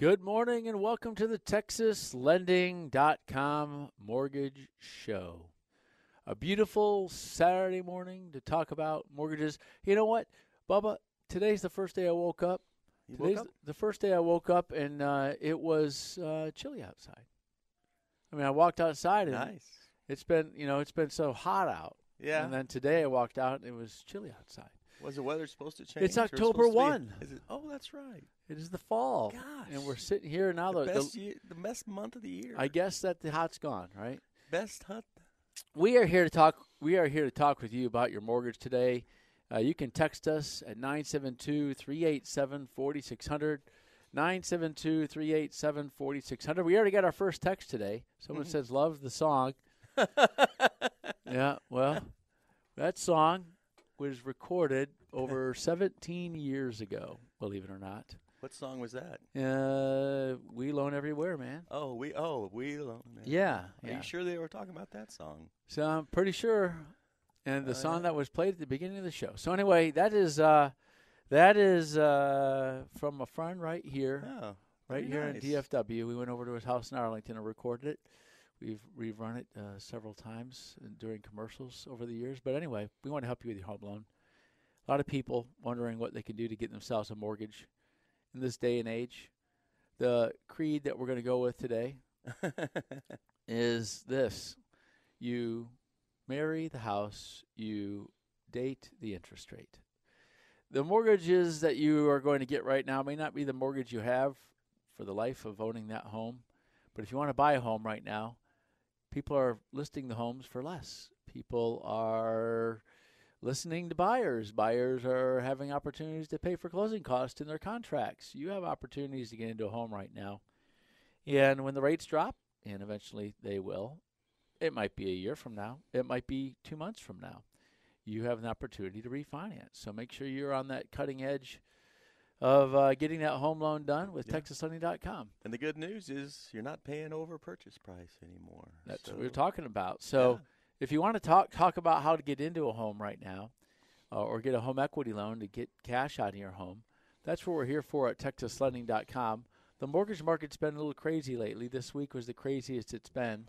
Good morning and welcome to the TexasLending.com Mortgage Show. A beautiful Saturday morning to talk about mortgages. You know what, Bubba? Today's the first day I woke up. You Today's woke up? the first day I woke up and uh, it was uh, chilly outside. I mean, I walked outside and Nice. it's been, you know, it's been so hot out. Yeah. And then today I walked out and it was chilly outside. Was the weather supposed to change? It's October to be- 1. Is it? Oh, that's right. It is the fall. Gosh. And we're sitting here now. The The, best, the, year, the best month of the year. I guess that the hot's gone, right? best hot. We are here to talk. We are here to talk with you about your mortgage today. Uh, you can text us at 972-387-4600. 972-387-4600. We already got our first text today. Someone Mm-hmm. says Love the song. yeah, well, that song was recorded over 17 years ago, believe it or not. What song was that? Uh, we loan everywhere, man. Oh, we. Oh, we. alone. Yeah, Are yeah. you sure they were talking about that song? So I'm pretty sure, and the Oh, song yeah. that was played at the beginning of the show. So anyway, that is uh, that is uh, from a friend right here, Oh, right here nice. in DFW. We went over to his house in Arlington and recorded it. We've rerun it uh, several times during commercials over the years. But anyway, we want to help you with your home loan. A lot of people wondering what they can do to get themselves a mortgage in this day and age. The creed that we're going to go with today is this you marry the house, you date the interest rate. The mortgages that you are going to get right now may not be the mortgage you have for the life of owning that home, but if you want to buy a home right now, people are listing the homes for less. People are listening to buyers. Buyers are having opportunities to pay for closing costs in their contracts. You have opportunities to get into a home right now. And when the rates drop, and eventually they will, it might be a year from now, it might be two months from now, you have an opportunity to refinance. So make sure you're on that cutting edge of uh, getting that home loan done with Yeah. TexasLending.com. and the good news is you're not paying over purchase price anymore. That's so, what we're talking about. So yeah. if you want to talk talk about how to get into a home right now, uh, or get a home equity loan to get cash out of your home, that's what we're here for at TexasLending.com. the mortgage market's been a little crazy lately. This week was the craziest it's been.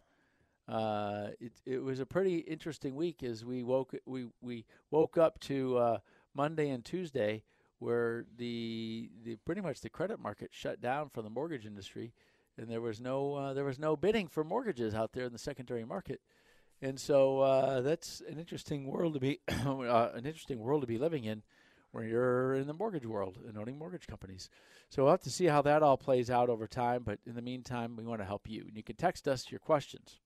Uh, it it was a pretty interesting week as we woke we we woke up to uh, Monday and Tuesday where the the pretty much the credit market shut down for the mortgage industry, and there was no uh, there was no bidding for mortgages out there in the secondary market, and so uh, that's an interesting world to be uh, an interesting world to be living in, where you're in the mortgage world and owning mortgage companies. So we'll have to see how that all plays out over time. But in the meantime, we want to help you, and you can text us your questions.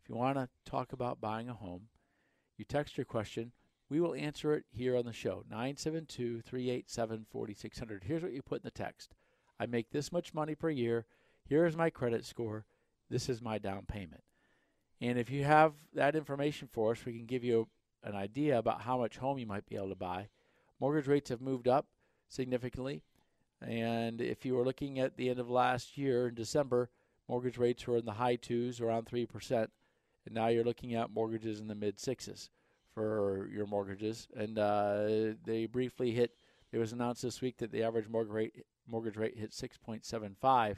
If you want to talk about buying a home, you text your question we will answer it here on the show. 972 387 4600. Here's what you put in the text I make this much money per year. Here is my credit score. This is my down payment. And if you have that information for us, we can give you an idea about how much home you might be able to buy. Mortgage rates have moved up significantly. And if you were looking at the end of last year in December, mortgage rates were in the high twos, around 3%. And now you're looking at mortgages in the mid sixes for your mortgages, and uh, they briefly hit. It was announced this week that the average mortgage rate mortgage rate hit 6.75,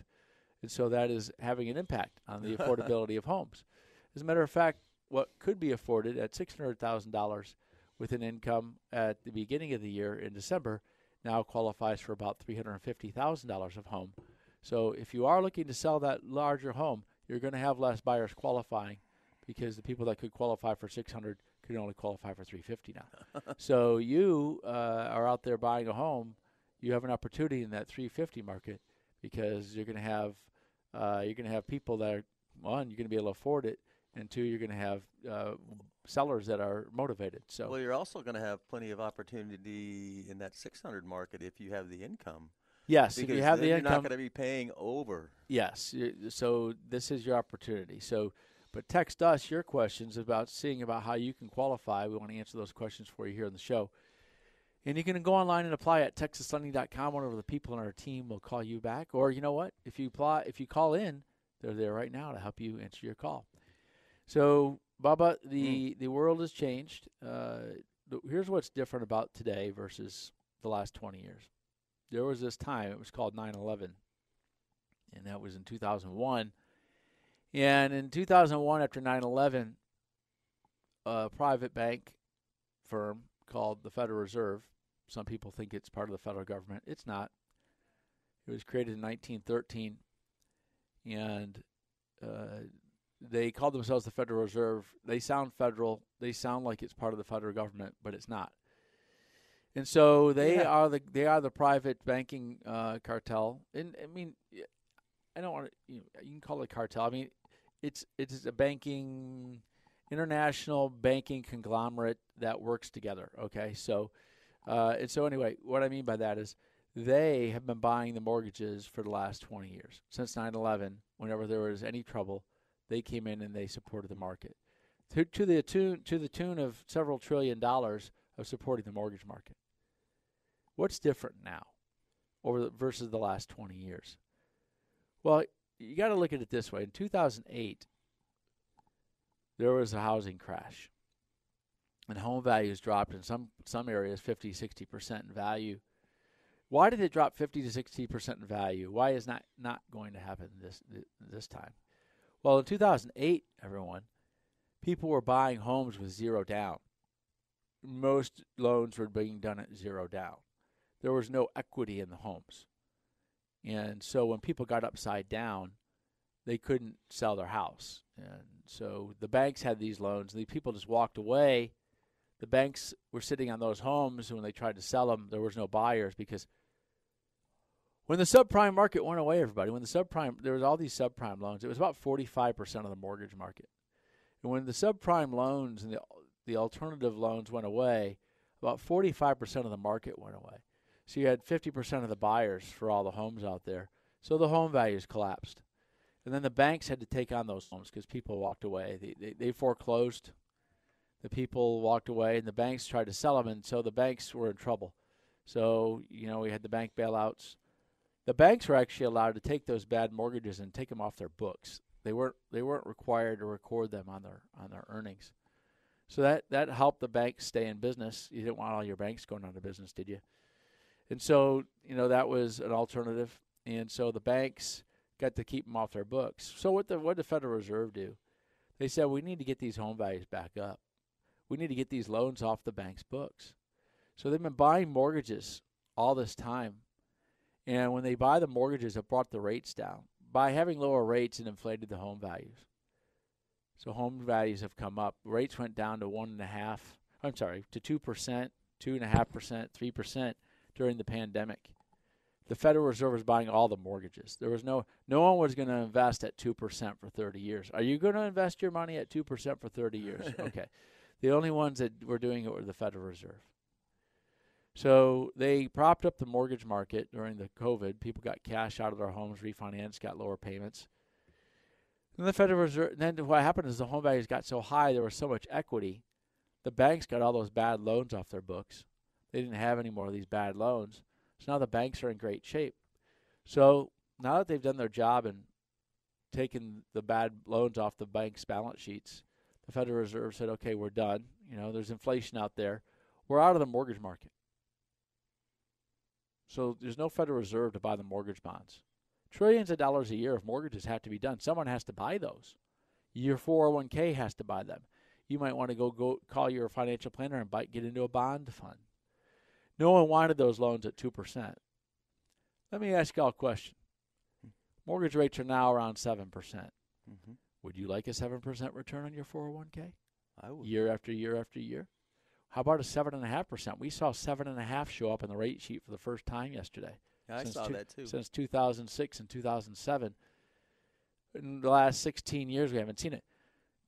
and so that is having an impact on the affordability of homes. As a matter of fact, what could be afforded at $600,000 with an income at the beginning of the year in December now qualifies for about $350,000 of home. So if you are looking to sell that larger home, you're going to have less buyers qualifying because the people that could qualify for 600 could only qualify for 350 now. so you uh, are out there buying a home, you have an opportunity in that 350 market because you're going to have uh, you're going to have people that are one you're going to be able to afford it, and two you're going to have uh, sellers that are motivated. So well, you're also going to have plenty of opportunity in that 600 market if you have the income. Yes, because if you have the income, you're not going to be paying over. Yes, so this is your opportunity. So but text us your questions about seeing about how you can qualify. We want to answer those questions for you here on the show. And you can go online and apply at texaslending.com. One of the people on our team will call you back. Or you know what? If you apply, if you call in, they're there right now to help you answer your call. So, Bubba, the, mm. the world has changed. Uh, here's what's different about today versus the last 20 years. There was this time, it was called 9 11, and that was in 2001 and in 2001, after 9 11, a private bank firm called the Federal Reserve, some people think it's part of the federal government. It's not. It was created in 1913, and uh, they call themselves the Federal Reserve. They sound federal. They sound like it's part of the federal government, but it's not. And so they yeah. are the they are the private banking uh, cartel. And I mean, I don't want to. You, know, you can call it a cartel. I mean, it's it's a banking international banking conglomerate that works together. Okay, so uh, and so anyway, what I mean by that is they have been buying the mortgages for the last 20 years since 9/11. Whenever there was any trouble, they came in and they supported the market to, to the tune to the tune of several trillion dollars of supporting the mortgage market. What's different now, over the, versus the last 20 years? Well, you got to look at it this way. In 2008, there was a housing crash, and home values dropped in some some areas 50, 60 percent in value. Why did it drop 50 to 60 percent in value? Why is not not going to happen this this time? Well, in 2008, everyone, people were buying homes with zero down. Most loans were being done at zero down. There was no equity in the homes. And so when people got upside down, they couldn't sell their house. And so the banks had these loans, and the people just walked away. The banks were sitting on those homes, and when they tried to sell them, there was no buyers because when the subprime market went away, everybody, when the subprime, there was all these subprime loans. It was about 45% of the mortgage market. And when the subprime loans and the, the alternative loans went away, about 45% of the market went away. So you had 50% of the buyers for all the homes out there. So the home values collapsed. And then the banks had to take on those homes because people walked away. They, they, they, foreclosed. The people walked away, and the banks tried to sell them, and so the banks were in trouble. So, you know, we had the bank bailouts. The banks were actually allowed to take those bad mortgages and take them off their books. They weren't they weren't required to record them on their on their earnings. So that that helped the banks stay in business. You didn't want all your banks going out of business, did you? And so, you know, that was an alternative. and so the banks got to keep them off their books. So what the what did the Federal Reserve do? They said we need to get these home values back up. We need to get these loans off the bank's books. So they've been buying mortgages all this time. And when they buy the mortgages, it brought the rates down. By having lower rates, it inflated the home values. So home values have come up. Rates went down to one and a half. I'm sorry, to two percent, two and a half percent, three percent during the pandemic. The Federal Reserve was buying all the mortgages. There was no no one was going to invest at two percent for 30 years. Are you going to invest your money at two percent for 30 years? okay. The only ones that were doing it were the Federal Reserve. So they propped up the mortgage market during the COVID. People got cash out of their homes, refinanced, got lower payments. And the Federal Reserve. Then what happened is the home values got so high, there was so much equity. The banks got all those bad loans off their books. They didn't have any more of these bad loans. So now the banks are in great shape. So now that they've done their job and taken the bad loans off the banks' balance sheets, the Federal Reserve said, "Okay, we're done. You know, there's inflation out there. We're out of the mortgage market." So there's no Federal Reserve to buy the mortgage bonds. Trillions of dollars a year of mortgages have to be done. Someone has to buy those. Your 401k has to buy them. You might want to go, go call your financial planner and buy, get into a bond fund. No one wanted those loans at 2%. Let me ask y'all a question. Mortgage rates are now around 7%. percent mm hmm Would you like a 7% return on your 401k? I would. Year after year after year? How about a 7.5%? We saw 7.5 show up in the rate sheet for the first time yesterday. Yeah, I saw two, that too. Since 2006 and 2007. In the last 16 years, we haven't seen it.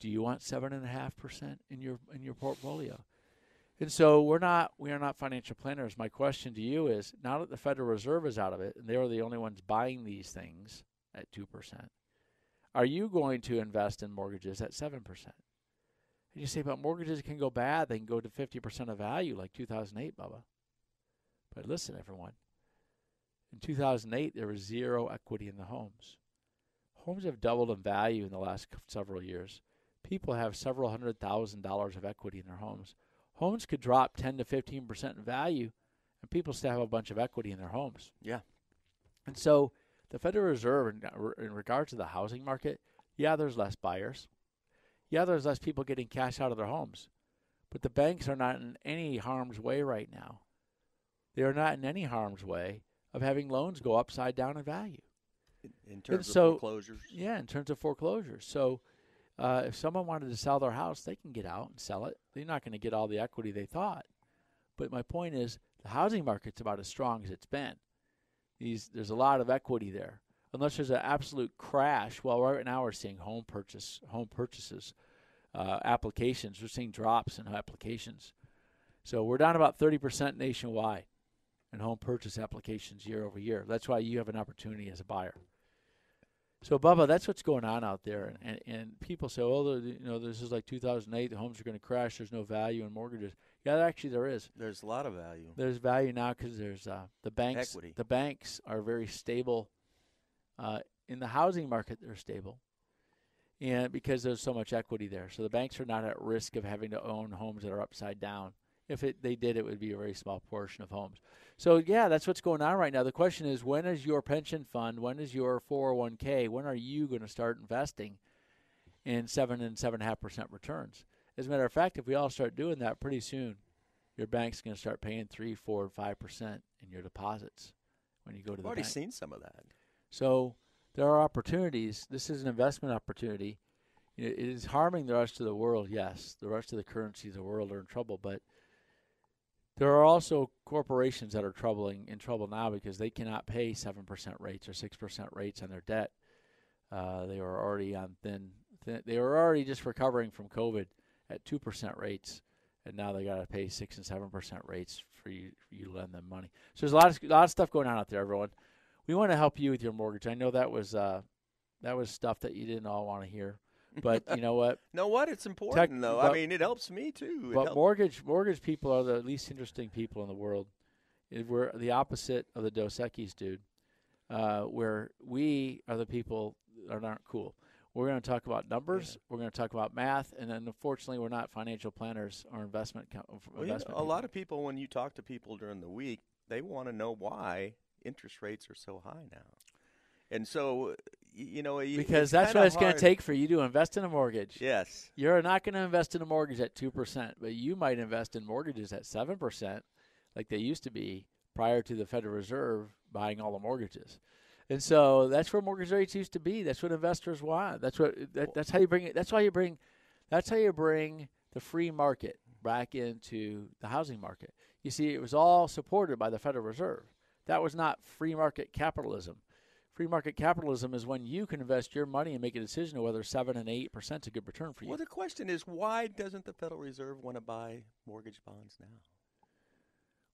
Do you want 7.5% in your in your portfolio? And so we're not we are not financial planners. My question to you is now that the Federal Reserve is out of it and they are the only ones buying these things at two percent, are you going to invest in mortgages at seven percent? And you say, but mortgages can go bad, they can go to fifty percent of value like two thousand eight, Bubba. But listen, everyone. In 2008, there was zero equity in the homes. Homes have doubled in value in the last several years. People have several hundred thousand dollars of equity in their homes homes could drop 10 to 15 percent in value, and people still have a bunch of equity in their homes. Yeah. And so the Federal Reserve, in, in regards to the housing market, yeah, there's less buyers. Yeah, there's less people getting cash out of their homes. But the banks are not in any harm's way right now. They are not in any harm's way of having loans go upside down in value. In, in terms so, of foreclosures? Yeah, in terms of foreclosures. So uh, if someone wanted to sell their house, they can get out and sell it. They're not going to get all the equity they thought. But my point is, the housing market's about as strong as it's been. These there's a lot of equity there. Unless there's an absolute crash. Well, right now we're seeing home purchase home purchases uh, applications. We're seeing drops in applications. So we're down about 30% nationwide in home purchase applications year over year. That's why you have an opportunity as a buyer. So, Bubba, that's what's going on out there, and and people say, "Oh, you know, this is like 2008. The homes are going to crash. There's no value in mortgages." Yeah, actually, there is. There's a lot of value. There's value now because there's uh, the banks. Equity. The banks are very stable. Uh, in the housing market, they're stable, and because there's so much equity there, so the banks are not at risk of having to own homes that are upside down. If it, they did, it would be a very small portion of homes. So yeah, that's what's going on right now. The question is, when is your pension fund? When is your 401k? When are you going to start investing in seven and seven and a half percent returns? As a matter of fact, if we all start doing that, pretty soon, your bank's going to start paying three, four, and five percent in your deposits when you go to I've the already bank. seen some of that. So there are opportunities. This is an investment opportunity. It is harming the rest of the world. Yes, the rest of the currencies of the world are in trouble, but there are also corporations that are troubling in trouble now because they cannot pay seven percent rates or six percent rates on their debt. Uh, they were already on thin, thin. They were already just recovering from COVID at two percent rates, and now they got to pay six and seven percent rates for you, you lend them money. So there's a lot of lot of stuff going on out there, everyone. We want to help you with your mortgage. I know that was uh, that was stuff that you didn't all want to hear. But you know what? know what? It's important Tech, though. But, I mean, it helps me too. It but mortgage mortgage people are the least interesting people in the world. We're the opposite of the Dos Equis dude, uh, where we are the people that aren't cool. We're going to talk about numbers. Yeah. We're going to talk about math, and then unfortunately, we're not financial planners or investment. Co- well, investment you know, a lot of people, when you talk to people during the week, they want to know why interest rates are so high now. And so, you know, because that's what it's going to take for you to invest in a mortgage. Yes. You're not going to invest in a mortgage at 2%, but you might invest in mortgages at 7%, like they used to be prior to the Federal Reserve buying all the mortgages. And so that's where mortgage rates used to be. That's what investors want. That's what that, that's how you bring it. That's why you bring that's how you bring the free market back into the housing market. You see, it was all supported by the Federal Reserve. That was not free market capitalism. Free market capitalism is when you can invest your money and make a decision of whether seven and eight percent is a good return for you. Well, the question is, why doesn't the Federal Reserve want to buy mortgage bonds now?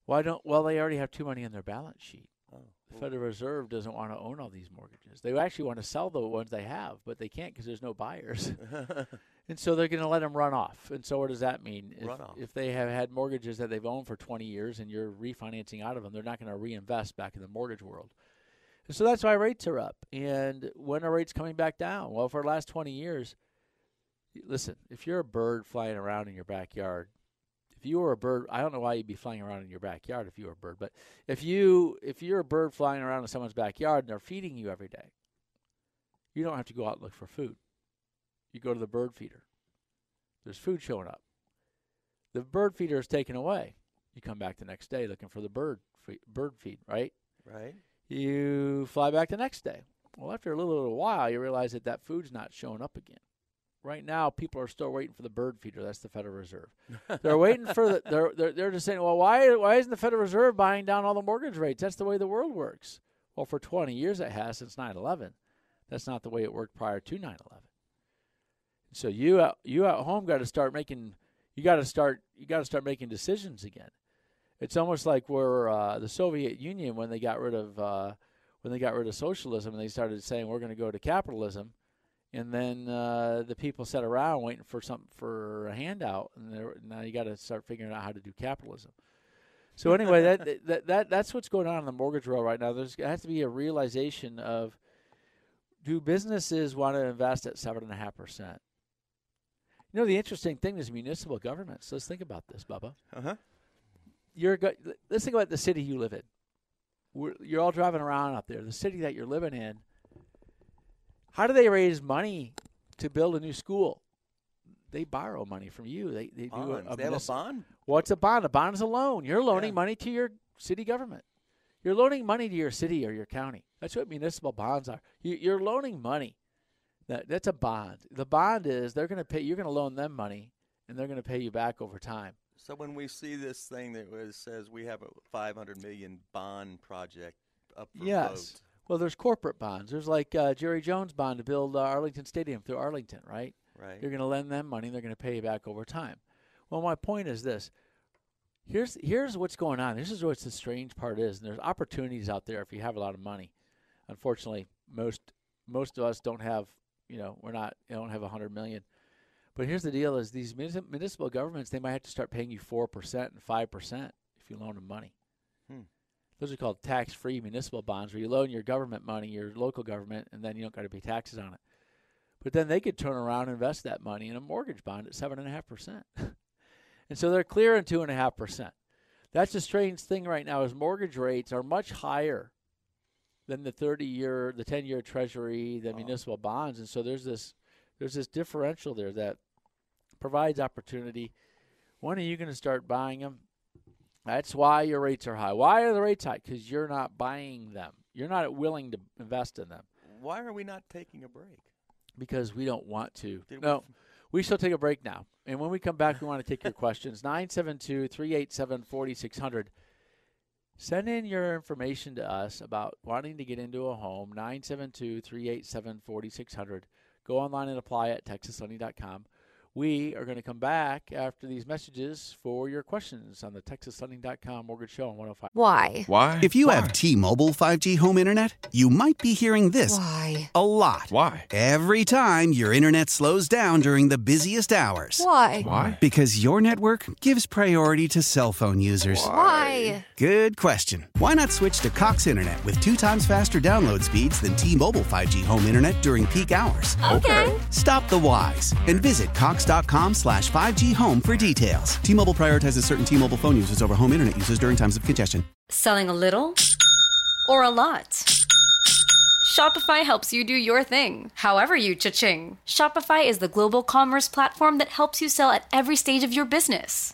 Why don't? Well, they already have too many on their balance sheet. Oh, The Federal Reserve doesn't want to own all these mortgages. They actually want to sell the ones they have, but they can't because there's no buyers. and so they're going to let them run off. And so what does that mean? If, Run off. if they have had mortgages that they've owned for 20 years and you're refinancing out of them, they're not going to reinvest back in the mortgage world. So that's why rates are up. And when are rates coming back down? Well, for the last 20 years, listen, if you're a bird flying around in your backyard, if you were a bird, I don't know why you'd be flying around in your backyard if you were a bird, but if you if you're a bird flying around in someone's backyard and they're feeding you every day, you don't have to go out and look for food. You go to the bird feeder. There's food showing up. The bird feeder is taken away. You come back the next day looking for the bird fe- bird feed, right? right? You fly back the next day. Well, after a little, little while, you realize that that food's not showing up again. Right now, people are still waiting for the bird feeder. That's the Federal Reserve. they're waiting for the. They're, they're they're just saying, well, why why isn't the Federal Reserve buying down all the mortgage rates? That's the way the world works. Well, for 20 years it has since 9/11. That's not the way it worked prior to 9/11. So you at, you at home got to start making. You got to start. You got to start making decisions again. It's almost like where uh, the Soviet Union when they got rid of uh, when they got rid of socialism and they started saying we're going to go to capitalism, and then uh, the people sat around waiting for something for a handout, and now you got to start figuring out how to do capitalism. So anyway, that, that that that's what's going on in the mortgage world right now. There's has to be a realization of do businesses want to invest at seven and a half percent? You know, the interesting thing is municipal governments. Let's think about this, Bubba Uh-huh. You're go- let's think about the city you live in. We're, you're all driving around up there. The city that you're living in. How do they raise money to build a new school? They borrow money from you. They they do a, Bonds. a they have a bond. What's a bond? A bond is a loan. You're loaning Yeah. money to your city government. You're loaning money to your city or your county. That's what municipal bonds are. You, you're loaning money. That, that's a bond. The bond is they're going to pay. You're going to loan them money, and they're going to pay you back over time. So when we see this thing that was, says we have a 500 million bond project up for Yes. vote. Well, there's corporate bonds. There's like uh, Jerry Jones bond to build uh, Arlington Stadium through Arlington, right? Right. You're going to lend them money. They're going to pay you back over time. Well, my point is this. Here's here's what's going on. This is what the strange part is. And there's opportunities out there if you have a lot of money. Unfortunately, most most of us don't have. You know, we're not. Don't have a hundred million. But here's the deal: is these municipal governments they might have to start paying you four percent and five percent if you loan them money. Hmm. Those are called tax-free municipal bonds, where you loan your government money, your local government, and then you don't got to pay taxes on it. But then they could turn around and invest that money in a mortgage bond at seven and a half percent, and so they're clearing two and a half percent. That's a strange thing right now. Is mortgage rates are much higher than the thirty-year, the ten-year Treasury, the Oh. municipal bonds, and so there's this there's this differential there that provides opportunity. When are you going to start buying them? That's why your rates are high. Why are the rates high? Because you're not buying them. You're not willing to invest in them Why are we not taking a break? because we don't want to. Did we- no, we shall take a break now. And when we come back, we want to take your questions. 972 387 4600. Send in your information to us about wanting to get into a home. 972 387 4600. Go online and apply at texaslending.com. We are going to come back after these messages for your questions on the texaslending.com mortgage show on 105. Why? Why? If you Why? have T-Mobile 5G home internet, you might be hearing this Why? a lot. Why? Every time your internet slows down during the busiest hours. Why? Why? Because your network gives priority to cell phone users. Why? Good question. Why not switch to Cox Internet with two times faster download speeds than T-Mobile 5G home internet during peak hours? Okay. Stop the whys and visit cox.com slash 5G home for details. T-Mobile prioritizes certain T-Mobile phone users over home internet users during times of congestion. Selling a little or a lot? Shopify helps you do your thing, however you cha-ching. Shopify is the global commerce platform that helps you sell at every stage of your business.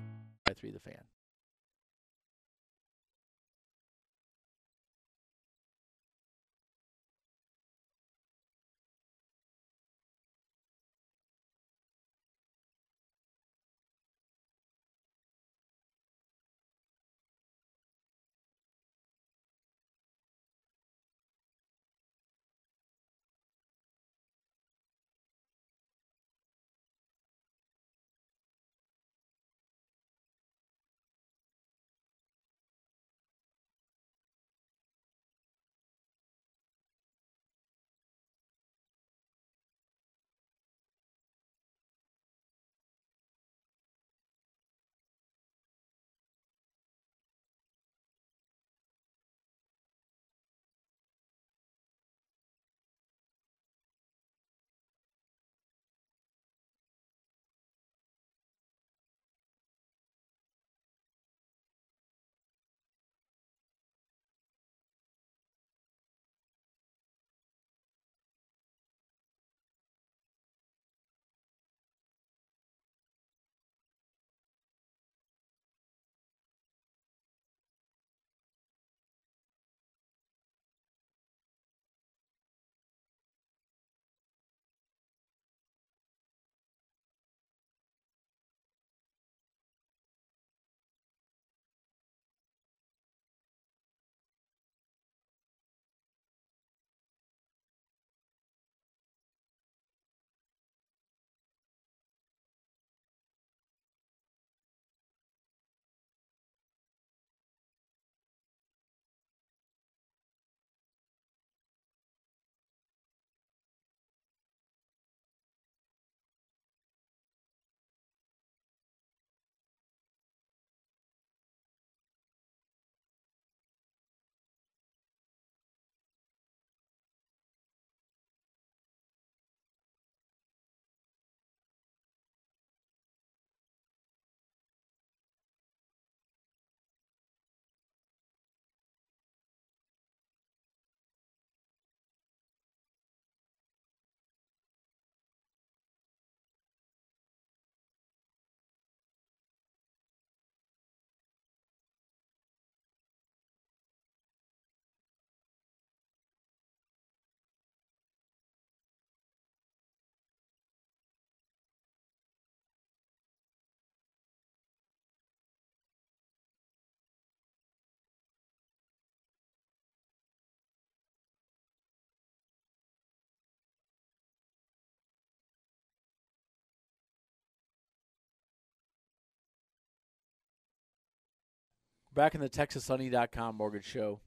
Back in the TexasLending.com mortgage show.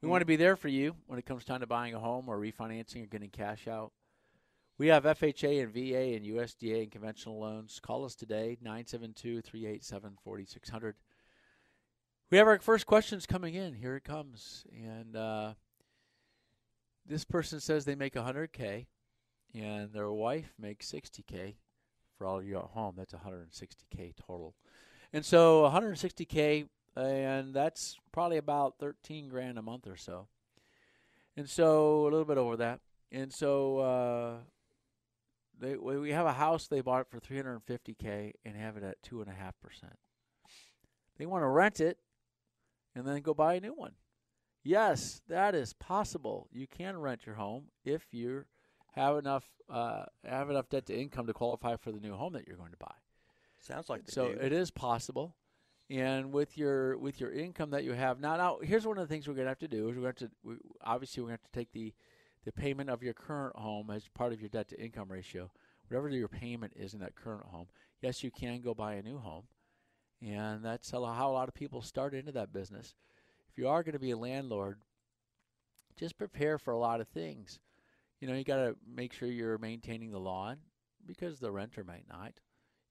We want to be there for you when it comes time to buying a home or refinancing or getting cash out. We have FHA and VA and USDA and conventional loans. Call us today, 972 387 4600. We have our first questions coming in. Here it comes. And uh, this person says they make 100K and their wife makes 60K. For all of you at home, that's 160K total. And so 160K, and that's probably about 13 grand a month or so. And so a little bit over that. And so uh, they we have a house they bought it for 350k and have it at two and a half percent. They want to rent it and then go buy a new one. Yes, that is possible. You can rent your home if you have enough uh, have enough debt to income to qualify for the new home that you're going to buy. Sounds like so. do. It is possible, and with your with your income that you have now. Now, here's one of the things we're going to have to do is we're going to we, obviously we're going to have to take the the payment of your current home as part of your debt to income ratio, whatever your payment is in that current home, yes, you can go buy a new home. And that's how a lot of people start into that business. If you are going to be a landlord, just prepare for a lot of things. You know, you got to make sure you're maintaining the lawn because the renter might not.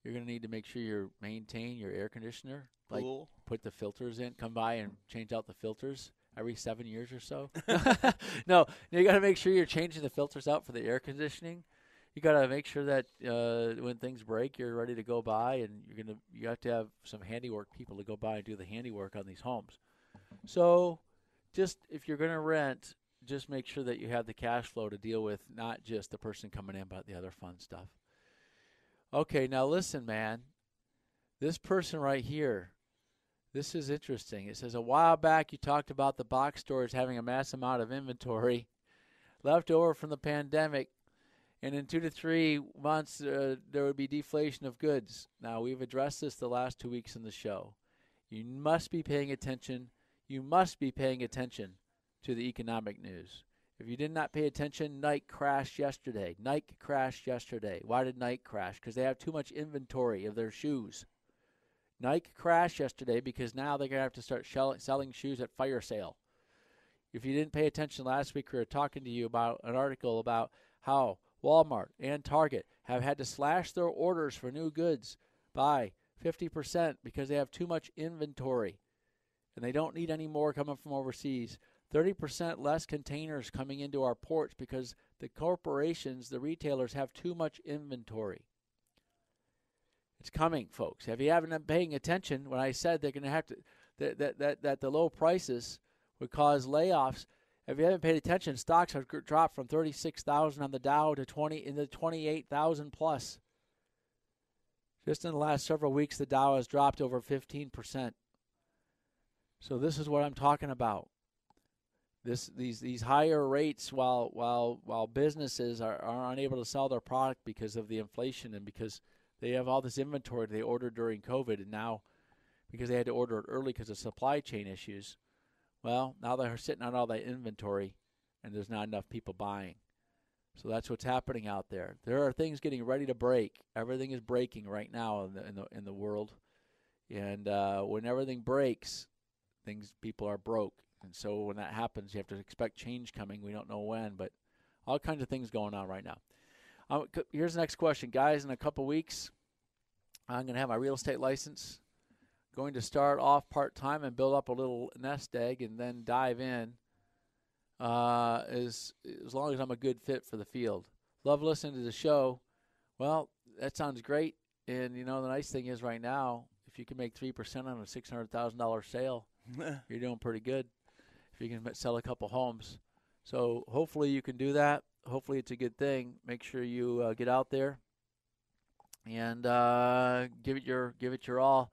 You're going to need to make sure you maintain your air conditioner, like Pool. put the filters in, come by and change out the filters every seven years or so. no, you got to make sure you're changing the filters out for the air conditioning. You got to make sure that uh, when things break, you're ready to go by, and you're gonna you have to have some handiwork people to go by and do the handiwork on these homes. So, just if you're going to rent, just make sure that you have the cash flow to deal with not just the person coming in, but the other fun stuff. Okay, now listen, man. This person right here, this is interesting. It says a while back you talked about the box stores having a mass amount of inventory left over from the pandemic, and in two to three months uh, there would be deflation of goods. Now we've addressed this the last two weeks in the show. You must be paying attention. You must be paying attention to the economic news. If you did not pay attention, Nike crashed yesterday. Nike crashed yesterday. Why did Nike crash? Because they have too much inventory of their shoes. Nike crashed yesterday because now they're going to have to start selling shoes at fire sale. If you didn't pay attention last week, we were talking to you about an article about how Walmart and Target have had to slash their orders for new goods by 50% because they have too much inventory and they don't need any more coming from overseas. 30% less containers coming into our ports because the corporations, the retailers, have too much inventory. It's coming, folks. If you haven't been paying attention, when I said they're going to have to, that, that, that, that the low prices would cause layoffs, if you haven't paid attention, stocks have dropped from 36,000 on the Dow to 20 in the 28,000 plus. Just in the last several weeks, the Dow has dropped over 15%. So this is what I'm talking about. This these these higher rates while while while businesses are, are unable to sell their product because of the inflation and because they have all this inventory they ordered during COVID, and now because they had to order it early because of supply chain issues, well, now they're sitting on all that inventory, and there's not enough people buying. So that's what's happening out there. There are things getting ready to break. Everything is breaking right now in the in the, in the world, and uh, when everything breaks, things people are broke. And so when that happens, you have to expect change coming. We don't know when, but all kinds of things going on right now. Um, here's the next question, guys. In a couple weeks, I'm going to have my real estate license. Going to start off part time and build up a little nest egg, and then dive in. Uh, as as long as I'm a good fit for the field. Love listening to the show. Well, that sounds great. And you know the nice thing is right now, if you can make three percent on a six hundred thousand dollar sale, you're doing pretty good. You can sell a couple homes, so hopefully you can do that hopefully it's a good thing. Make sure you uh, get out there and uh, give it your give it your all,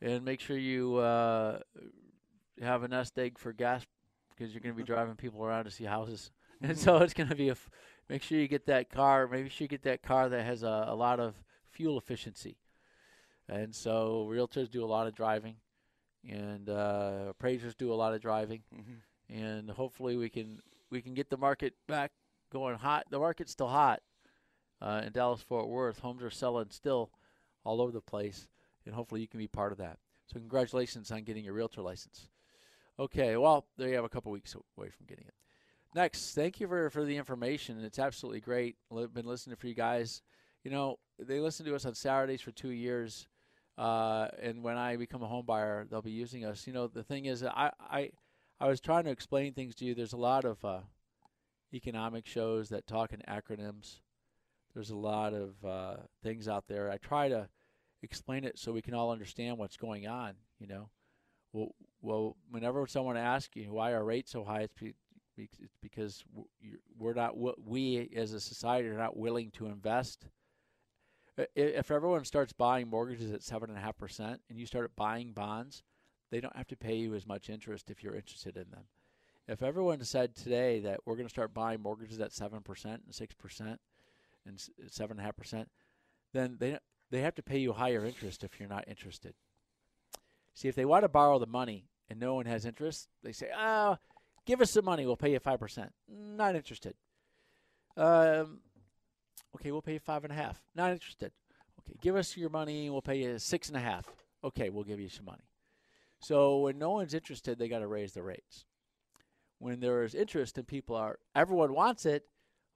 and make sure you uh, have a nest egg for gas because you're going to be driving people around to see houses, and so it's going to be a. F- make sure you get that car. Maybe you should get that car that has a, a lot of fuel efficiency, and so realtors do a lot of driving, and uh, appraisers do a lot of driving, mm-hmm. and hopefully we can we can get the market back going hot. The market's still hot uh, in Dallas Fort Worth. Homes are selling still all over the place, and hopefully you can be part of that. So congratulations on getting your realtor license. Okay, well, there you have a couple weeks away from getting it. Next, thank you for for the information. It's absolutely great. I've been listening for you guys. You know, they listen to us on Saturdays for two years, uh, and when I become a home buyer, they'll be using us. You know, the thing is, I I I was trying to explain things to you. There's a lot of uh, economic shows that talk in acronyms. There's a lot of uh, things out there. I try to explain it so we can all understand what's going on. You know, well, well, whenever someone asks you why are rates so high, it's, be, it's because we're not we as a society are not willing to invest. If everyone starts buying mortgages at seven and a half percent, and you start buying bonds, they don't have to pay you as much interest if you're interested in them. If everyone said today that we're going to start buying mortgages at seven percent and six percent and seven and a half percent, then they they have to pay you higher interest if you're not interested. See, if they want to borrow the money and no one has interest, they say, "Ah, oh, give us some money, we'll pay you five percent." Not interested. Um, okay, we'll pay you five and a half. Not interested. Okay, give us your money, we'll pay you six and a half. Okay, we'll give you some money. So when no one's interested, they got to raise the rates. When there is interest and people are, everyone wants it,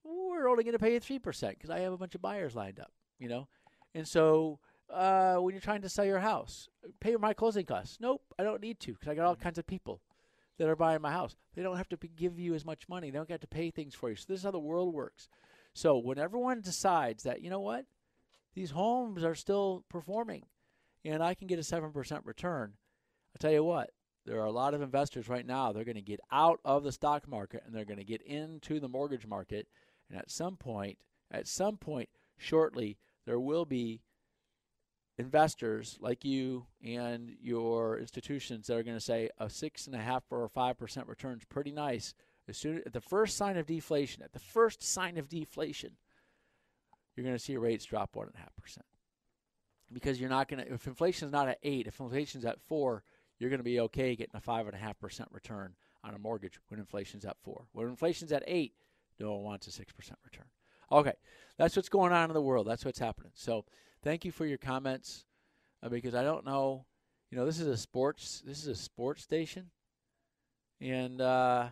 we're only going to pay you 3% because I have a bunch of buyers lined up, you know? And so uh, when you're trying to sell your house, pay my closing costs. Nope, I don't need to because I got all kinds of people that are buying my house. They don't have to give you as much money. They don't get to pay things for you. So this is how the world works. So when everyone decides that, you know what, these homes are still performing and I can get a 7% return, I'll tell you what, there are a lot of investors right now, they're going to get out of the stock market and they're going to get into the mortgage market. And at some point, at some point shortly, there will be investors like you and your institutions that are going to say a six and a half or five percent return is pretty nice. As soon at the first sign of deflation, at the first sign of deflation, you're going to see rates drop one and a half percent because you're not going to. If inflation is not at eight, if inflation is at four, you're going to be okay getting a five and a half percent return on a mortgage when inflation's at four. When inflation's at eight, no one wants a six percent return. Okay, that's what's going on in the world. That's what's happening. So, thank you for your comments, uh, because I don't know, you know, this is a sports this is a sports station, and uh,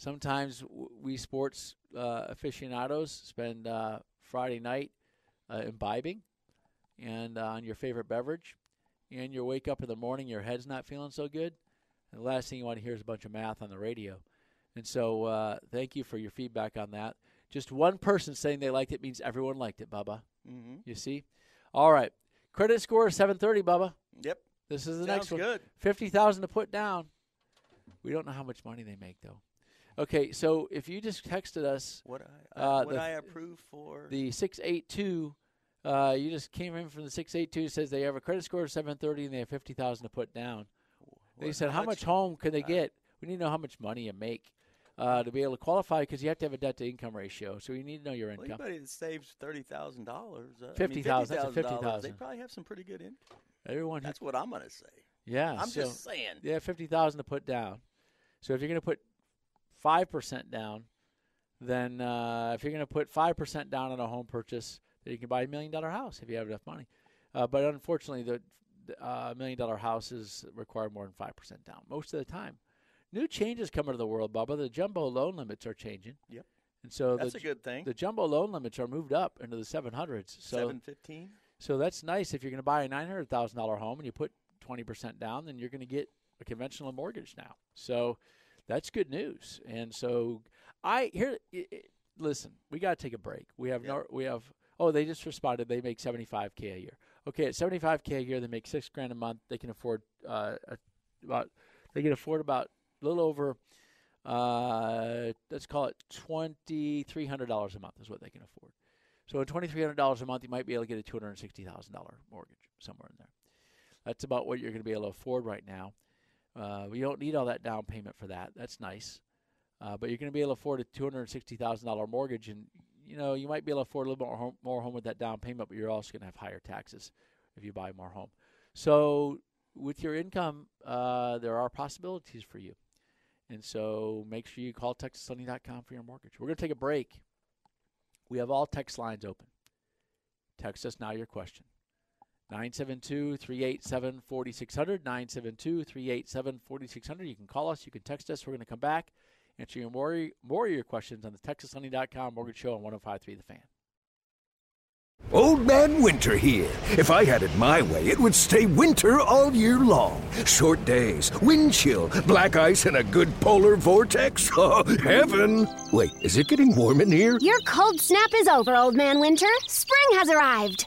sometimes we sports uh, aficionados spend uh, Friday night uh, imbibing and uh, on your favorite beverage and you wake up in the morning, your head's not feeling so good, and the last thing you want to hear is a bunch of math on the radio. And so, uh, thank you for your feedback on that. Just one person saying they liked it means everyone liked it, Bubba. Mm-hmm. You see? All right. Credit score 730, Bubba. Yep. This is the Sounds next one. good. 50000 to put down. We don't know how much money they make, though. Okay, so if you just texted us What I, Uh, what the- I approve for the 682 uh, you just came in from the 682 says they have a credit score of 730 and they have 50000 to put down they said how much home can they get we need to know how much money you make uh, to be able to qualify because you have to have a debt to income ratio so you need to know your Well, income anybody that saves thirty thousand dollars, uh, $50,000, $50,000, they 50,000. probably have some pretty good income. everyone That's what I'm gonna say. yeah I'm so just saying. Yeah, have 50000 to put down so if you're going to put 5% down then uh, if you're going to put 5% down on a home purchase then you can buy a million dollar house if you have enough money uh, but unfortunately the the, uh, million dollar houses require more than 5% down most of the time new changes coming to the world bubba the jumbo loan limits are changing Yep. and so That's the, a good thing. the jumbo loan limits are moved up into the 700s so Seven fifteen. so that's nice. If you're going to buy a nine hundred thousand dollar home and you put twenty percent down, then you're going to get a conventional mortgage now. So that's good news. And so I here i i listen. We got to take a break. We have no. We have. Oh, they just responded. They make seventy five k a year. Okay, at seventy five k a year, they make six grand a month. They can afford uh, a, about. They can afford about a little over. Uh, let's call it twenty three hundred dollars a month is what they can afford. So at twenty three hundred dollars a month, you might be able to get a two hundred sixty thousand dollar mortgage somewhere in there. That's about what you're going to be able to afford right now. Uh, you don't need all that down payment for that. That's nice, uh, but you're going to be able to afford a two hundred sixty thousand dollar mortgage, and you know you might be able to afford a little more home, more home with that down payment, but you're also going to have higher taxes if you buy more home. So with your income, uh, there are possibilities for you. And so make sure you call TexasLending.com for your mortgage. We're going to take a break. We have all text lines open. Text us now your question. 972 387 4600. 972 387 4600. You can call us, you can text us. We're going to come back, answer your more, more of your questions on the TexasLending.com Mortgage Show on 1053 The Fan. Old Man Winter here. If I had it my way, it would stay winter all year long. Short days, wind chill, black ice, and a good polar vortex. Oh, heaven! Wait, is it getting warm in here? Your cold snap is over, Old Man Winter. Spring has arrived.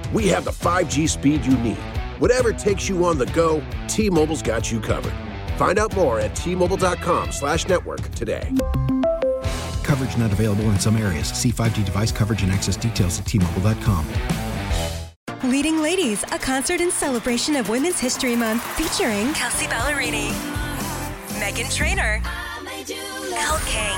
we have the 5G speed you need. Whatever takes you on the go, T-Mobile's got you covered. Find out more at T-Mobile.com slash network today. Coverage not available in some areas. See 5G device coverage and access details at T-Mobile.com. Leading Ladies, a concert in celebration of Women's History Month featuring Kelsea Ballerini, Meghan Trainor, Elle King,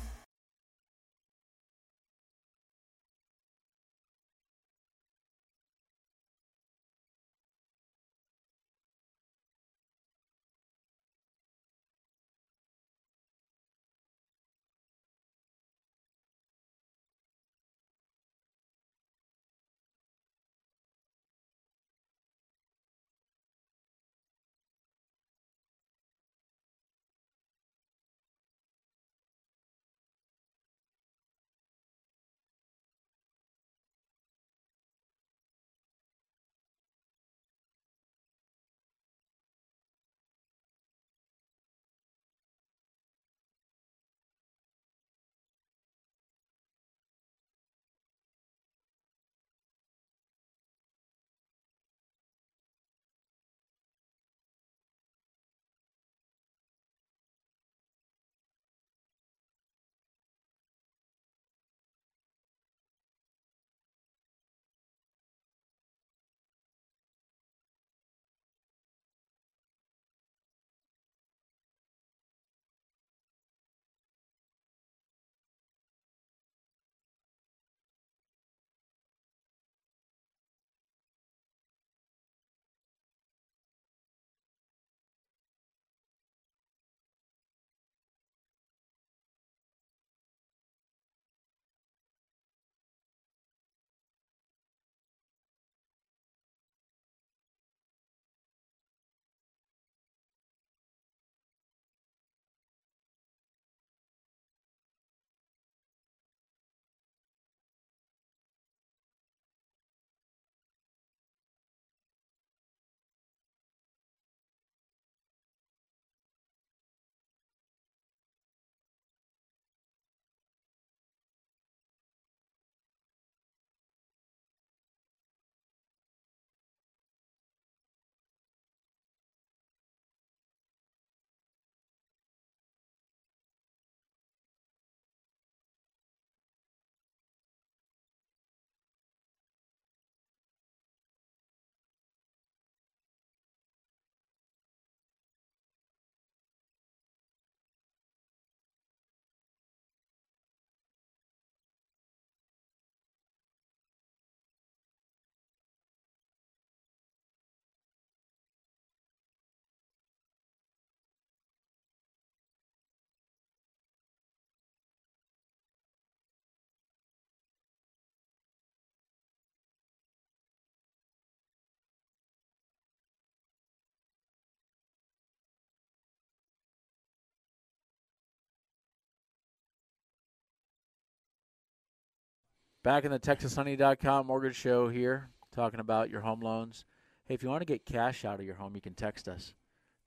Back in the TexasLending.com mortgage show here, talking about your home loans. Hey, if you want to get cash out of your home, you can text us.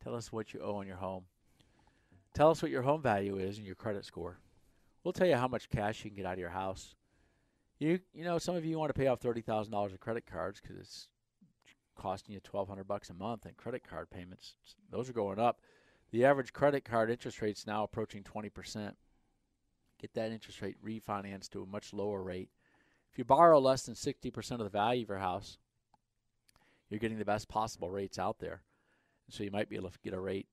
Tell us what you owe on your home. Tell us what your home value is and your credit score. We'll tell you how much cash you can get out of your house. You you know, some of you want to pay off thirty thousand dollars of credit cards because it's costing you twelve hundred bucks a month, in credit card payments those are going up. The average credit card interest rate is now approaching twenty percent. Get that interest rate refinanced to a much lower rate. If you borrow less than 60% of the value of your house, you're getting the best possible rates out there. So you might be able to get a rate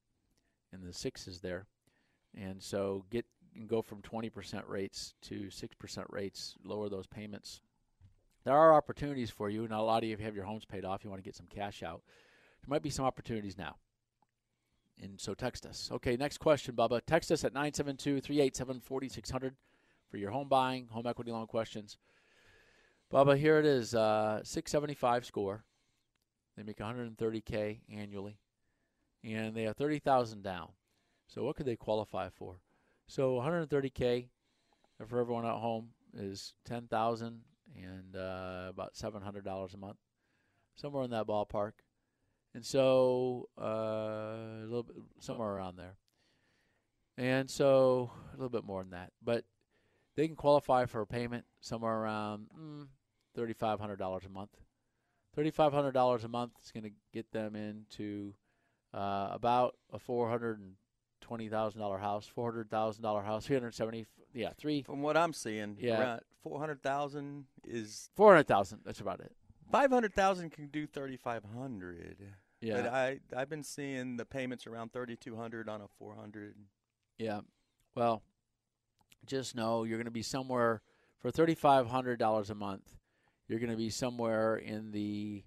in the sixes there. And so get and go from 20% rates to 6% rates, lower those payments. There are opportunities for you. Now, a lot of you have your homes paid off. You want to get some cash out. There might be some opportunities now. And so text us. Okay, next question, Bubba. Text us at 972 387 4600 for your home buying, home equity loan questions. Bubba, here it is, uh, 675 score. They make 130k annually, and they have 30,000 down. So what could they qualify for? So 130k for everyone at home is 10,000 and uh, about $700 a month, somewhere in that ballpark. And so uh, a little bit somewhere around there. And so a little bit more than that, but they can qualify for a payment somewhere around mm, $3,500 a month. $3,500 a month is going to get them into uh, about a $420,000 house, $400,000 house, 370 yeah, three. From what I'm seeing, Yeah. around 400,000 is 400,000, that's about it. 500,000 can do 3500. Yeah. But I I've been seeing the payments around 3200 on a 400. Yeah. Well, just know you're going to be somewhere for $3,500 a month. You're going to be somewhere in the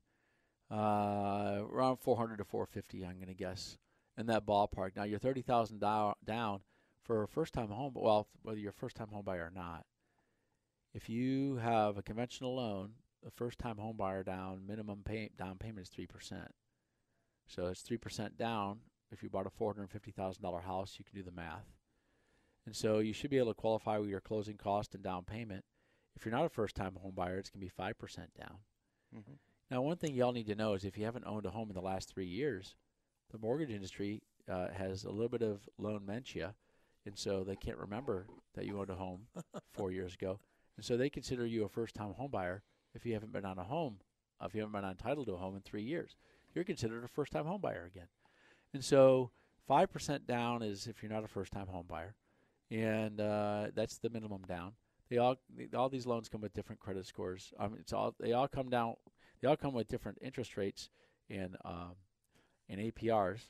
uh, around 400 to 450. I'm going to guess in that ballpark. Now you're 30,000 down for a first-time home. Well, whether you're a first-time home buyer or not, if you have a conventional loan, a first-time home buyer down minimum pay, down payment is three percent. So it's three percent down. If you bought a four hundred fifty thousand dollar house, you can do the math. And so you should be able to qualify with your closing cost and down payment. If you're not a first time home buyer, it's going to be five percent down. Mhm. Now, one thing y'all need to know is if you haven't owned a home in the last three years, the mortgage industry uh, has a little bit of loan mentia, and so they can't remember that you owned a home four years ago, and so they consider you a first time home buyer if you haven't been on a home, if you haven't been entitled to a home in three years. You're considered a first time home buyer again. And so 5% down is if you're not a first time home buyer. And uh, that's the minimum down. They all all these loans come with different credit scores. I mean, it's all they all come down. They all come with different interest rates and um, and APRs,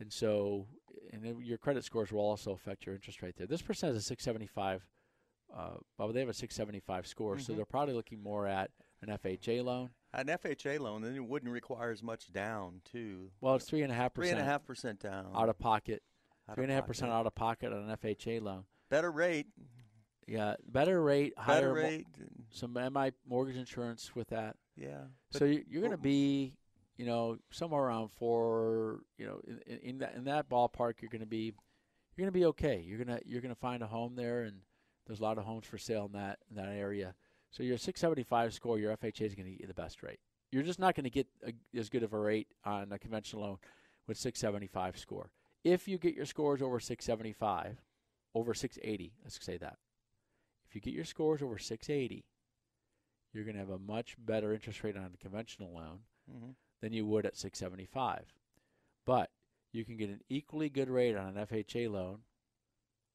and so and your credit scores will also affect your interest rate there. This person has a 675. Uh, well, they have a 675 score, so Mhm. they're probably looking more at an FHA loan. An FHA loan, then it wouldn't require as much down, too. Well, it's three and a half percent. and a half percent down. out of pocket. Out Three and a half percent out of pocket on an FHA loan. Better rate. Yeah, better rate, higher Better mo- rate. some MI mortgage insurance with that. Yeah. So but- you're going to oh. be, you know, somewhere around four. You know, in, in, in that in that ballpark, you're going to be, you're going to be okay. You're gonna you're going to find a home there, and there's a lot of homes for sale in that in that area. So your 675 score, your FHA is going to get you the best rate. You're just not going to get a, as good of a rate on a conventional loan with 675 score. If you get your scores over 675, over 680, let's say that. If you get your scores over 680, you're going to have a much better interest rate on a conventional loan Mhm. than you would at 675. But you can get an equally good rate on an FHA loan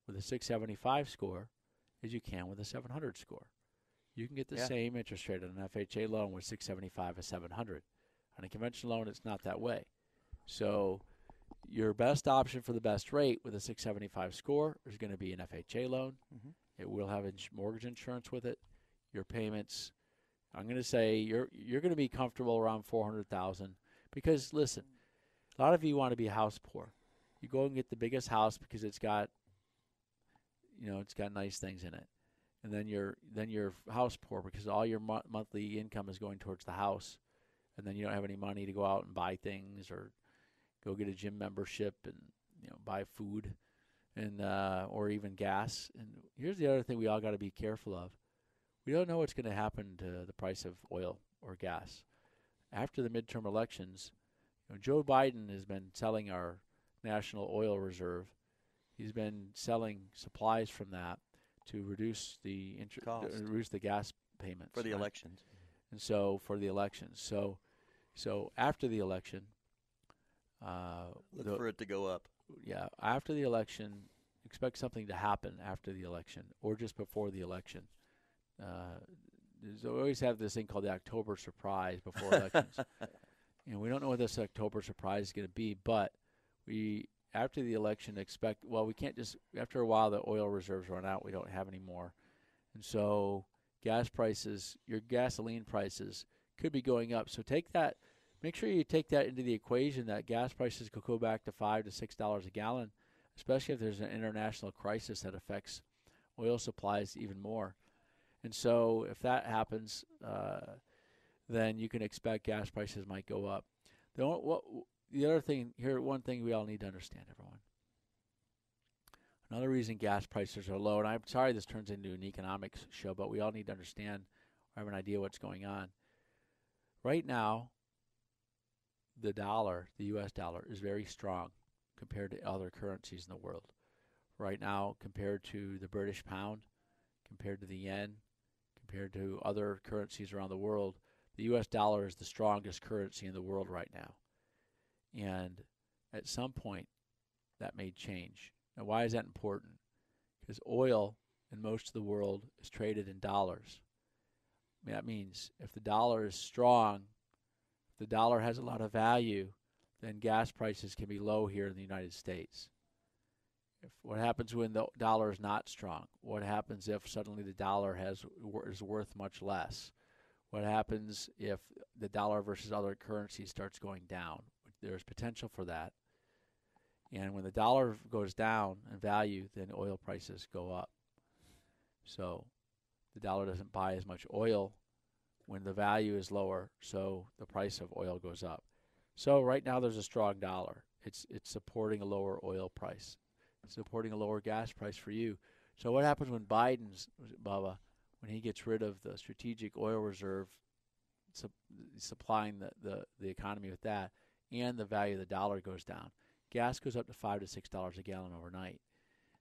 with a 675 score as you can with a 700 score. You can get the Yeah. same interest rate on an FHA loan with 675 as 700. On a conventional loan, it's not that way. So your best option for the best rate with a 675 score is going to be an FHA loan. Mhm. It will have ins- mortgage insurance with it. Your payments, I'm going to say you're you're going to be comfortable around 400,000 because listen, a lot of you want to be house poor. You go and get the biggest house because it's got you know, it's got nice things in it. And then you're then you're house poor because all your mo- monthly income is going towards the house. And then you don't have any money to go out and buy things or go get a gym membership and you know buy food and uh, or even gas. And here's the other thing we all got to be careful of: We don't know what's going to happen to the price of oil or gas after the midterm elections. You know, Joe Biden has been selling our national oil reserve. He's been selling supplies from that to reduce the inter- Cost. reduce the gas payments For the right? elections. And so for the elections, so so after the election, uh, Look the- for it to go up. Yeah, after the election, expect something to happen after the election or just before the election. Uh, there's always have this thing called the October surprise before elections. and we don't know what this October surprise is going to be, but we after the election expect well we can't just after a while the oil reserves run out we don't have any more and so gas prices your gasoline prices could be going up so take that make sure you take that into the equation that gas prices could go back to five to six dollars a gallon especially if there's an international crisis that affects oil supplies even more and so if that happens uh, then you can expect gas prices might go up the, what, the other thing here, one thing we all need to understand, everyone. Another reason gas prices are low, and I'm sorry this turns into an economics show, but we all need to understand or have an idea what's going on. Right now, the dollar, the U.S. dollar, is very strong compared to other currencies in the world. Right now, compared to the British pound, compared to the yen, compared to other currencies around the world, the U.S. dollar is the strongest currency in the world right now. And at some point, that may change. Now, why is that important? Because oil in most of the world is traded in dollars. I mean, That means if the dollar is strong, the dollar has a lot of value, then gas prices can be low here in the United States. If what happens when the dollar is not strong? What happens if suddenly the dollar has is worth much less? What happens if the dollar versus other currencies starts going down? There's potential for that. And when the dollar goes down in value, then oil prices go up. So the dollar doesn't buy as much oil when the value is lower, so the price of oil goes up. So right now there's a strong dollar. It's it's supporting a lower oil price. It's supporting a lower gas price for you. So what happens when Biden's Bubba when he gets rid of the strategic oil reserve su- supplying the, the, the economy with that and the value of the dollar goes down. Gas goes up to five to six dollars a gallon overnight.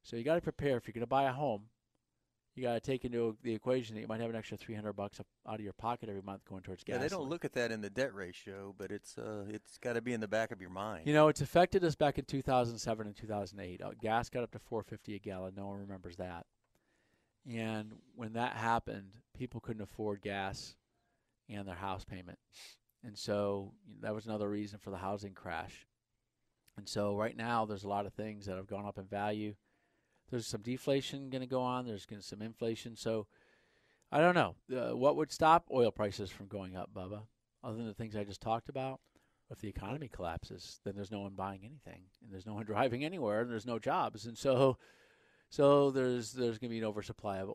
So you got to prepare if you're going to buy a home. You got to take into the equation that you might have an extra three hundred bucks out of your pocket every month going towards gas. Yeah, they don't look at that in the debt ratio, but it's uh, it's got to be in the back of your mind. You know, it's affected us back in 2007 and 2008. Uh, gas got up to 450 a gallon. No one remembers that. And when that happened, people couldn't afford gas and their house payment. And so that was another reason for the housing crash. And so right now, there's a lot of things that have gone up in value. There's some deflation going to go on. There's going to be some inflation. So I don't know uh, what would stop oil prices from going up, Bubba. Other than the things I just talked about, if the economy collapses, then there's no one buying anything, and there's no one driving anywhere, and there's no jobs, and so, so there's there's going to be an oversupply of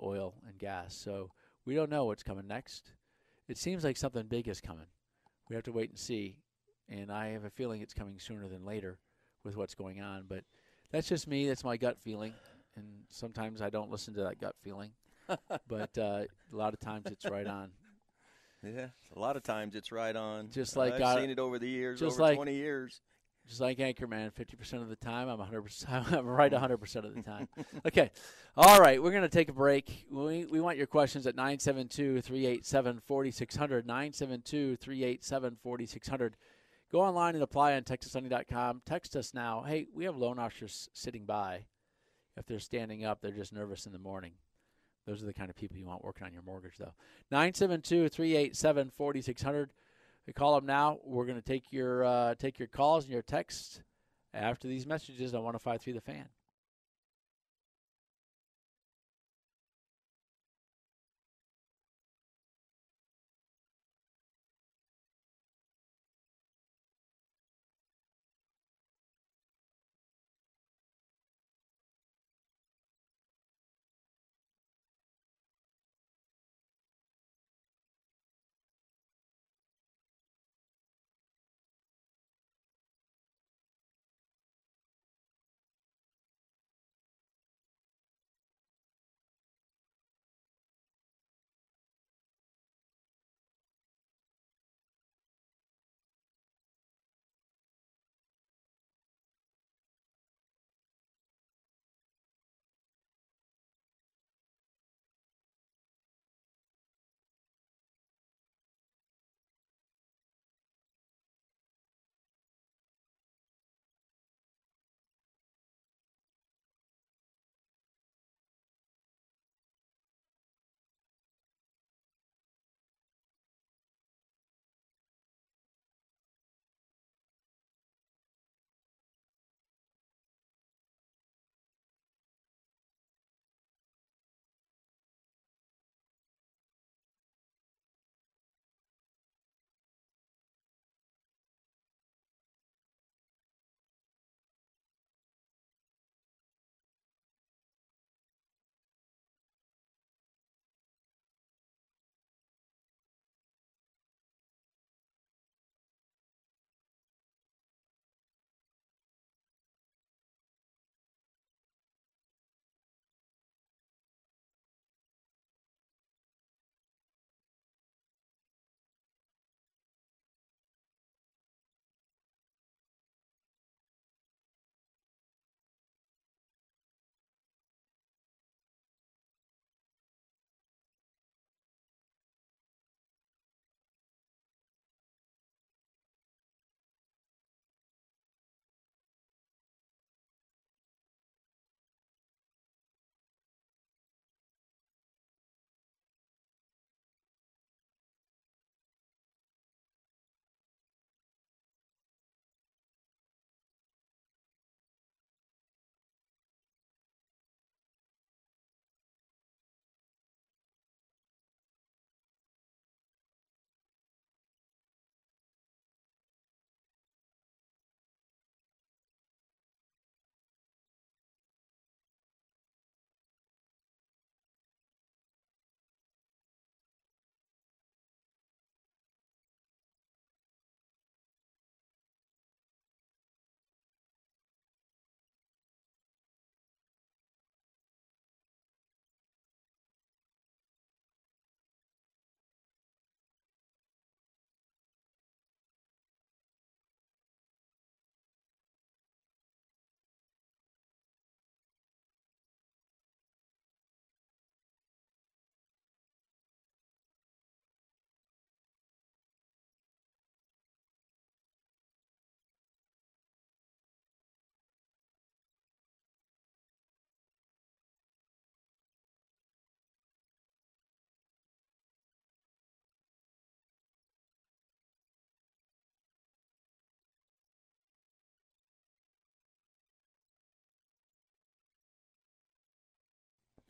oil and gas. So we don't know what's coming next. It seems like something big is coming. We have to wait and see, and I have a feeling it's coming sooner than later with what's going on. But that's just me. That's my gut feeling, and sometimes I don't listen to that gut feeling, but uh, a lot of times it's right on. Yeah, a lot of times it's right on. Just like I've God- seen it over the years, just over like- 20 years. Just like Anchorman, 50% of the time, I'm 100%, I'm right 100% of the time. okay. All right, we're going to take a break. We, we want your questions at 972 387 4600. 972 387 4600. Go online and apply on TexasLending.com. Text us now. Hey, we have loan officers sitting by. If they're standing up, they're just nervous in the morning. Those are the kind of people you want working on your mortgage, though. 972 387 4600. Call them now. We're going to take your uh, take your calls and your texts after these messages on 105.3 The Fan.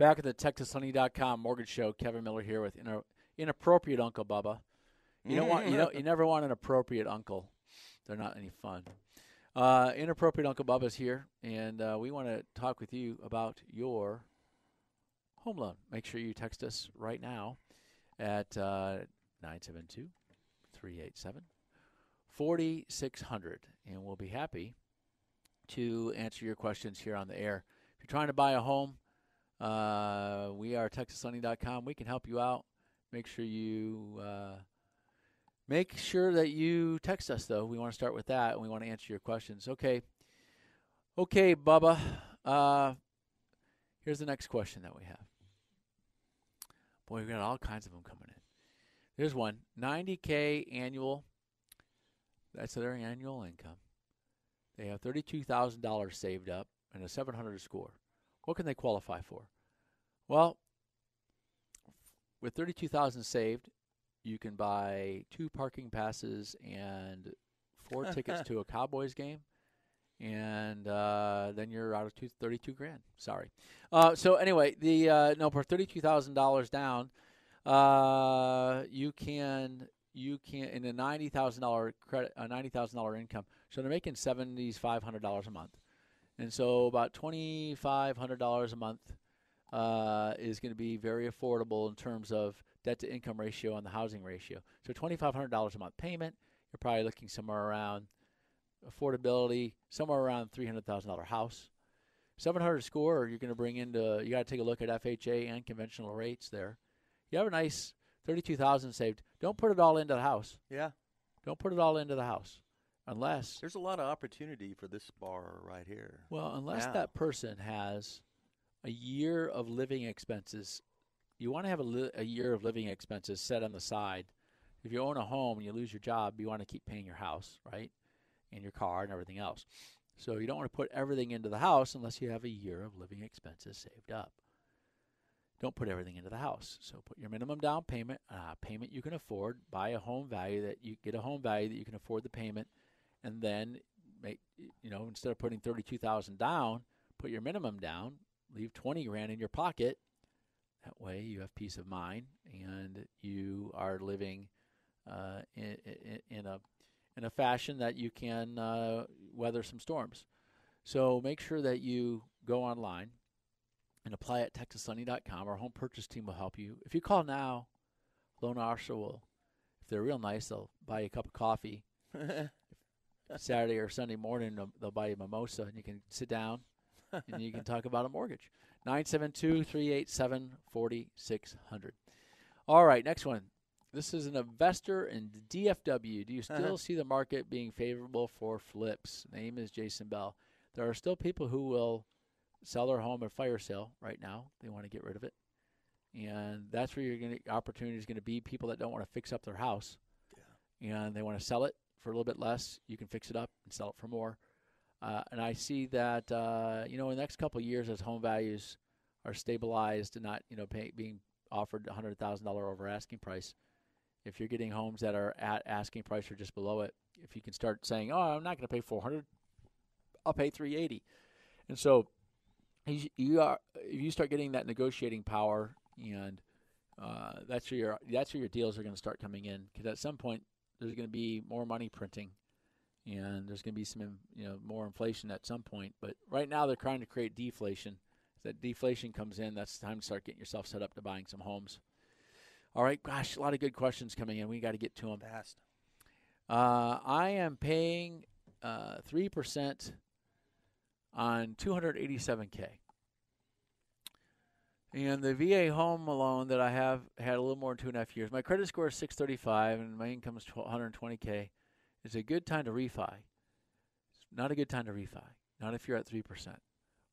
Back at the TexasLending.com mortgage show, Kevin Miller here with ina- inappropriate Uncle Bubba. You don't want you know you never want an appropriate uncle. They're not any fun. Uh, inappropriate Uncle Bubba's here, and uh, we want to talk with you about your home loan. Make sure you text us right now at uh, 972 387 4600, and we'll be happy to answer your questions here on the air. If you're trying to buy a home, uh, we are TexasLending.com. We can help you out. Make sure you uh, make sure that you text us though. We want to start with that, and we want to answer your questions. Okay, okay, Bubba. Uh, here's the next question that we have. Boy, we've got all kinds of them coming in. There's one 90k annual. That's their annual income. They have $32,000 saved up and a 700 score. What can they qualify for? Well, with 32,000 saved, you can buy two parking passes and four tickets to a Cowboys game, and uh, then you're out of two, 32 grand. Sorry. Uh, so anyway, the uh, no for $32,000 down, uh, you can you can in a ninety thousand dollar credit, a ninety thousand dollar income. So they're making seventy five hundred dollars a month, and so about twenty five hundred dollars a month uh, is going to be very affordable in terms of debt to income ratio and the housing ratio. So twenty five hundred dollars a month payment, you're probably looking somewhere around affordability, somewhere around three hundred thousand dollar house. 700 score, you're going to bring into, you got to take a look at FHA and conventional rates there. You have a nice 32,000 saved. Don't put it all into the house. Yeah. Don't put it all into the house. Unless There's a lot of opportunity for this bar right here. well, unless Now. that person has a year of living expenses. You want to have a, li- a year of living expenses set on the side. If you own a home and you lose your job, you want to keep paying your house, right? And your car and everything else. So you don't want to put everything into the house unless you have a year of living expenses saved up. Don't put everything into the house. So put your minimum down payment, uh, payment you can afford. Buy a home value that you get a home value that you can afford the payment, and then make you know instead of putting thirty two thousand down, put your minimum down. Leave twenty grand in your pocket. That way you have peace of mind and you are living uh, in, in, a in a fashion that you can uh, weather some storms. So make sure that you go online and apply at texaslending.com. Our home purchase team will help you. If you call now, loan officer will, if they're real nice, they'll buy you a cup of coffee. Saturday or Sunday morning, they'll, they'll buy you a mimosa, and you can sit down and you can talk about a mortgage. 972 387 4600. All right, next one. This is an investor in DFW. Do you still uh-huh. see the market being favorable for flips? Name is Jason Bell. There are still people who will sell their home at fire sale right now. They want to get rid of it, and that's where to opportunity is going to be. People that don't want to fix up their house, and they want to sell it for a little bit less. You can fix it up and sell it for more. Uh, and I see that uh, you know in the next couple years, as home values are stabilized and not you know pay, being offered hundred thousand dollar over asking price, if you're getting homes that are at asking price or just below it, if you can start saying, "Oh, I'm not going to pay 400, I'll pay 380," and so you, you are if you start getting that negotiating power, and uh, that's where your that's where your deals are going to start coming in because at some point there's going to be more money printing, and there's going to be some you know more inflation at some point. But right now they're trying to create deflation. If that deflation comes in, that's the time to start getting yourself set up to buying some homes. All right, gosh, a lot of good questions coming in. We got to get to them fast. Uh, I am paying uh, three percent on 287k, and the VA home loan that I have had a little more than two and a half years. My credit score is 635, and my income is 120k. It's a good time to refi. It's not a good time to refi. Not if you're at three percent.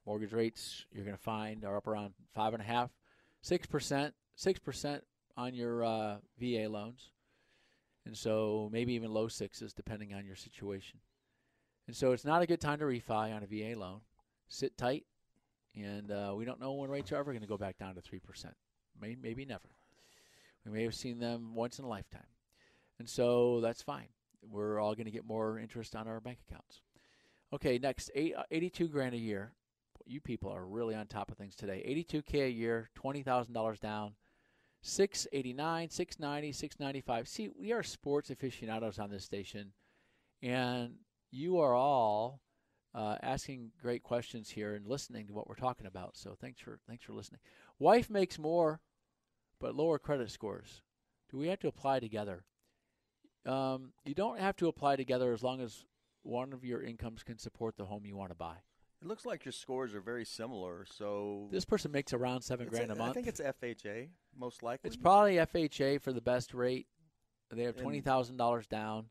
Mortgage rates you're going to find are up around five and a half, six percent, six percent on your uh, VA loans and so maybe even low sixes depending on your situation. And so it's not a good time to refi on a VA loan. Sit tight, and uh, we don't know when rates are ever going to go back down to three percent. Maybe, maybe never. We may have seen them once in a lifetime, and so that's fine. We're all going to get more interest on our bank accounts. Okay, next eight, uh, 82 grand a year. you people are really on top of things today. 82k a year, twenty thousand dollars down, 689, 690, 695. See, we are sports aficionados on this station, and you are all uh, asking great questions here and listening to what we're talking about. So thanks for thanks for listening. Wife makes more, but lower credit scores. Do we have to apply together? Um, you don't have to apply together as long as one of your incomes can support the home you want to buy. It looks like your scores are very similar. So this person makes around seven grand a, a month. I think it's FHA most likely. It's probably FHA for the best rate. They have twenty thousand dollars down.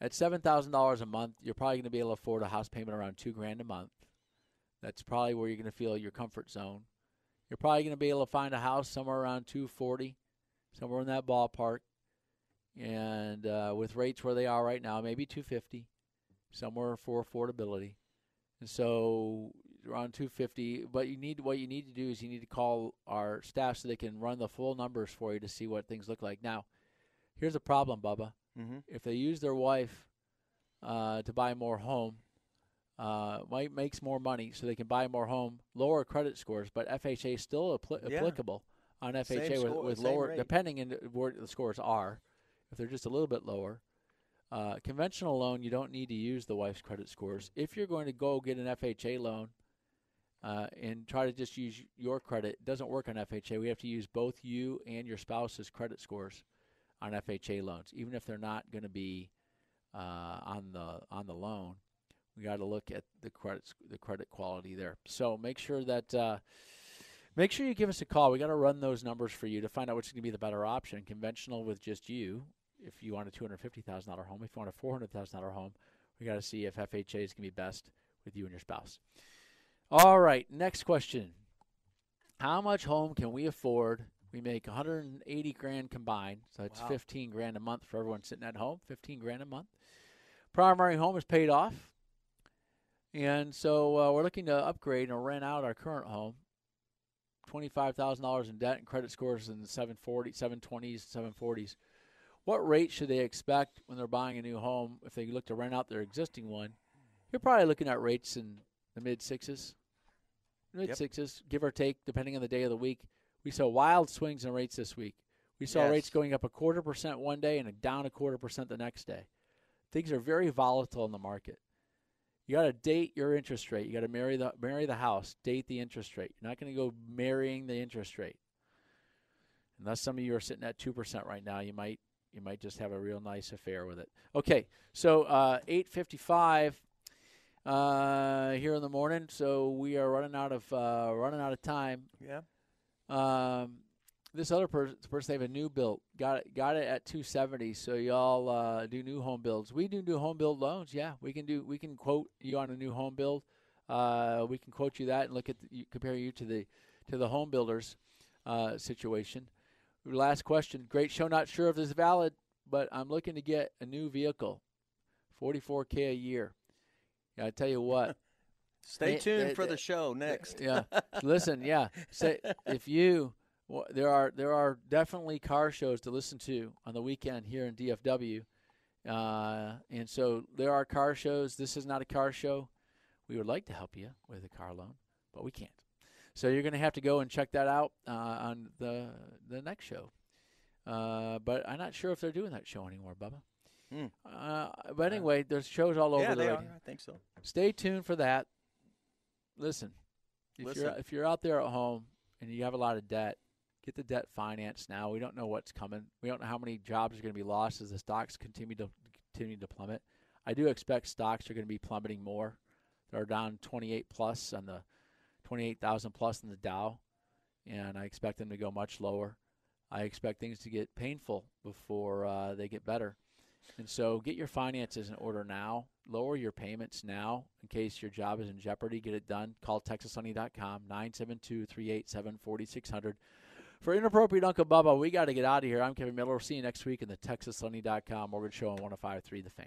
At seven thousand dollars a month, you're probably going to be able to afford a house payment around two grand a month. That's probably where you're going to feel your comfort zone. You're probably going to be able to find a house somewhere around two forty, somewhere in that ballpark, and uh, with rates where they are right now, maybe two fifty, somewhere for affordability. And so around 250. But you need what you need to do is you need to call our staff so they can run the full numbers for you to see what things look like. Now, here's a problem, Bubba. Mm-hmm. If they use their wife uh, to buy more home, uh, might makes more money, so they can buy more home, lower credit scores, but FHA is still apl- Yeah. applicable on FHA Same with, score- with lower, rate. depending on where the scores are. If they're just a little bit lower, uh, conventional loan, you don't need to use the wife's credit scores. If you're going to go get an FHA loan uh, and try to just use your credit, it doesn't work on FHA. We have to use both you and your spouse's credit scores on FHA loans, even if they're not going to be uh, on the on the loan. We got to look at the credit the credit quality there. So make sure that. Uh, Make sure you give us a call. We got to run those numbers for you to find out which is going to be the better option. Conventional with just you, if you want a two hundred fifty thousand dollar home. If you want a four hundred thousand dollar home, we got to see if FHA is going to be best with you and your spouse. All right, next question. How much home can we afford? We make 180 grand combined, so it's Wow. 15 grand a month for everyone sitting at home. 15 grand a month. Primary home is paid off, and so uh, we're looking to upgrade and rent out our current home. Twenty-five thousand dollars in debt and credit scores in the 740, 720s, 740s. What rate should they expect when they're buying a new home if they look to rent out their existing one? You're probably looking at rates in the mid sixes, mid sixes, give or take, depending on the day of the week. We saw wild swings in rates this week. We saw Yes. rates going up a quarter percent one day and down a quarter percent the next day. Things are very volatile in the market. You got to date your interest rate. You got to marry the marry the house, date the interest rate. You're not going to go marrying the interest rate. Unless some of you are sitting at two percent right now, you might you might just have a real nice affair with it. Okay, so uh, eight fifty five uh, here in the morning. So we are running out of uh, running out of time. Yeah. Um, this other person, person they have a new build, got it, got it at 270. So y'all uh, do new home builds. We do new home build loans. Yeah, we can do. We can quote you on a new home build. Uh, we can quote you that and look at the, compare you to the to the home builders uh, situation. Last question. Great show. Not sure if this is valid, but I'm looking to get a new vehicle, 44k a year. Yeah, I tell you what. Stay tuned for the show next. yeah. Listen, yeah. Say if you there are there are definitely car shows to listen to on the weekend here in DFW, uh, and so there are car shows. This is not a car show. We would like to help you with a car loan, but we can't. So you're going to have to go and check that out uh, on the the next show. Uh, but I'm not sure if they're doing that show anymore, Bubba. Hmm. Uh, but anyway, there's shows all over Yeah, the they radio. are. I think so. Stay tuned for that. Listen, if you're if you're out there at home and you have a lot of debt, get the debt financed now. We don't know what's coming. We don't know how many jobs are going to be lost as the stocks continue to continue to plummet. I do expect stocks are going to be plummeting more. They're down 28 plus on the 28,000 plus in the Dow, and I expect them to go much lower. I expect things to get painful before uh, they get better. And so get your finances in order now. Lower your payments now in case your job is in jeopardy. Get it done. Call TexasLending.com, 972 387 4600. For Inappropriate Uncle Bubba, we got to get out of here. I'm Kevin Miller. We'll see you next week in the TexasLending.com Mortgage Show on 1053 The Fan.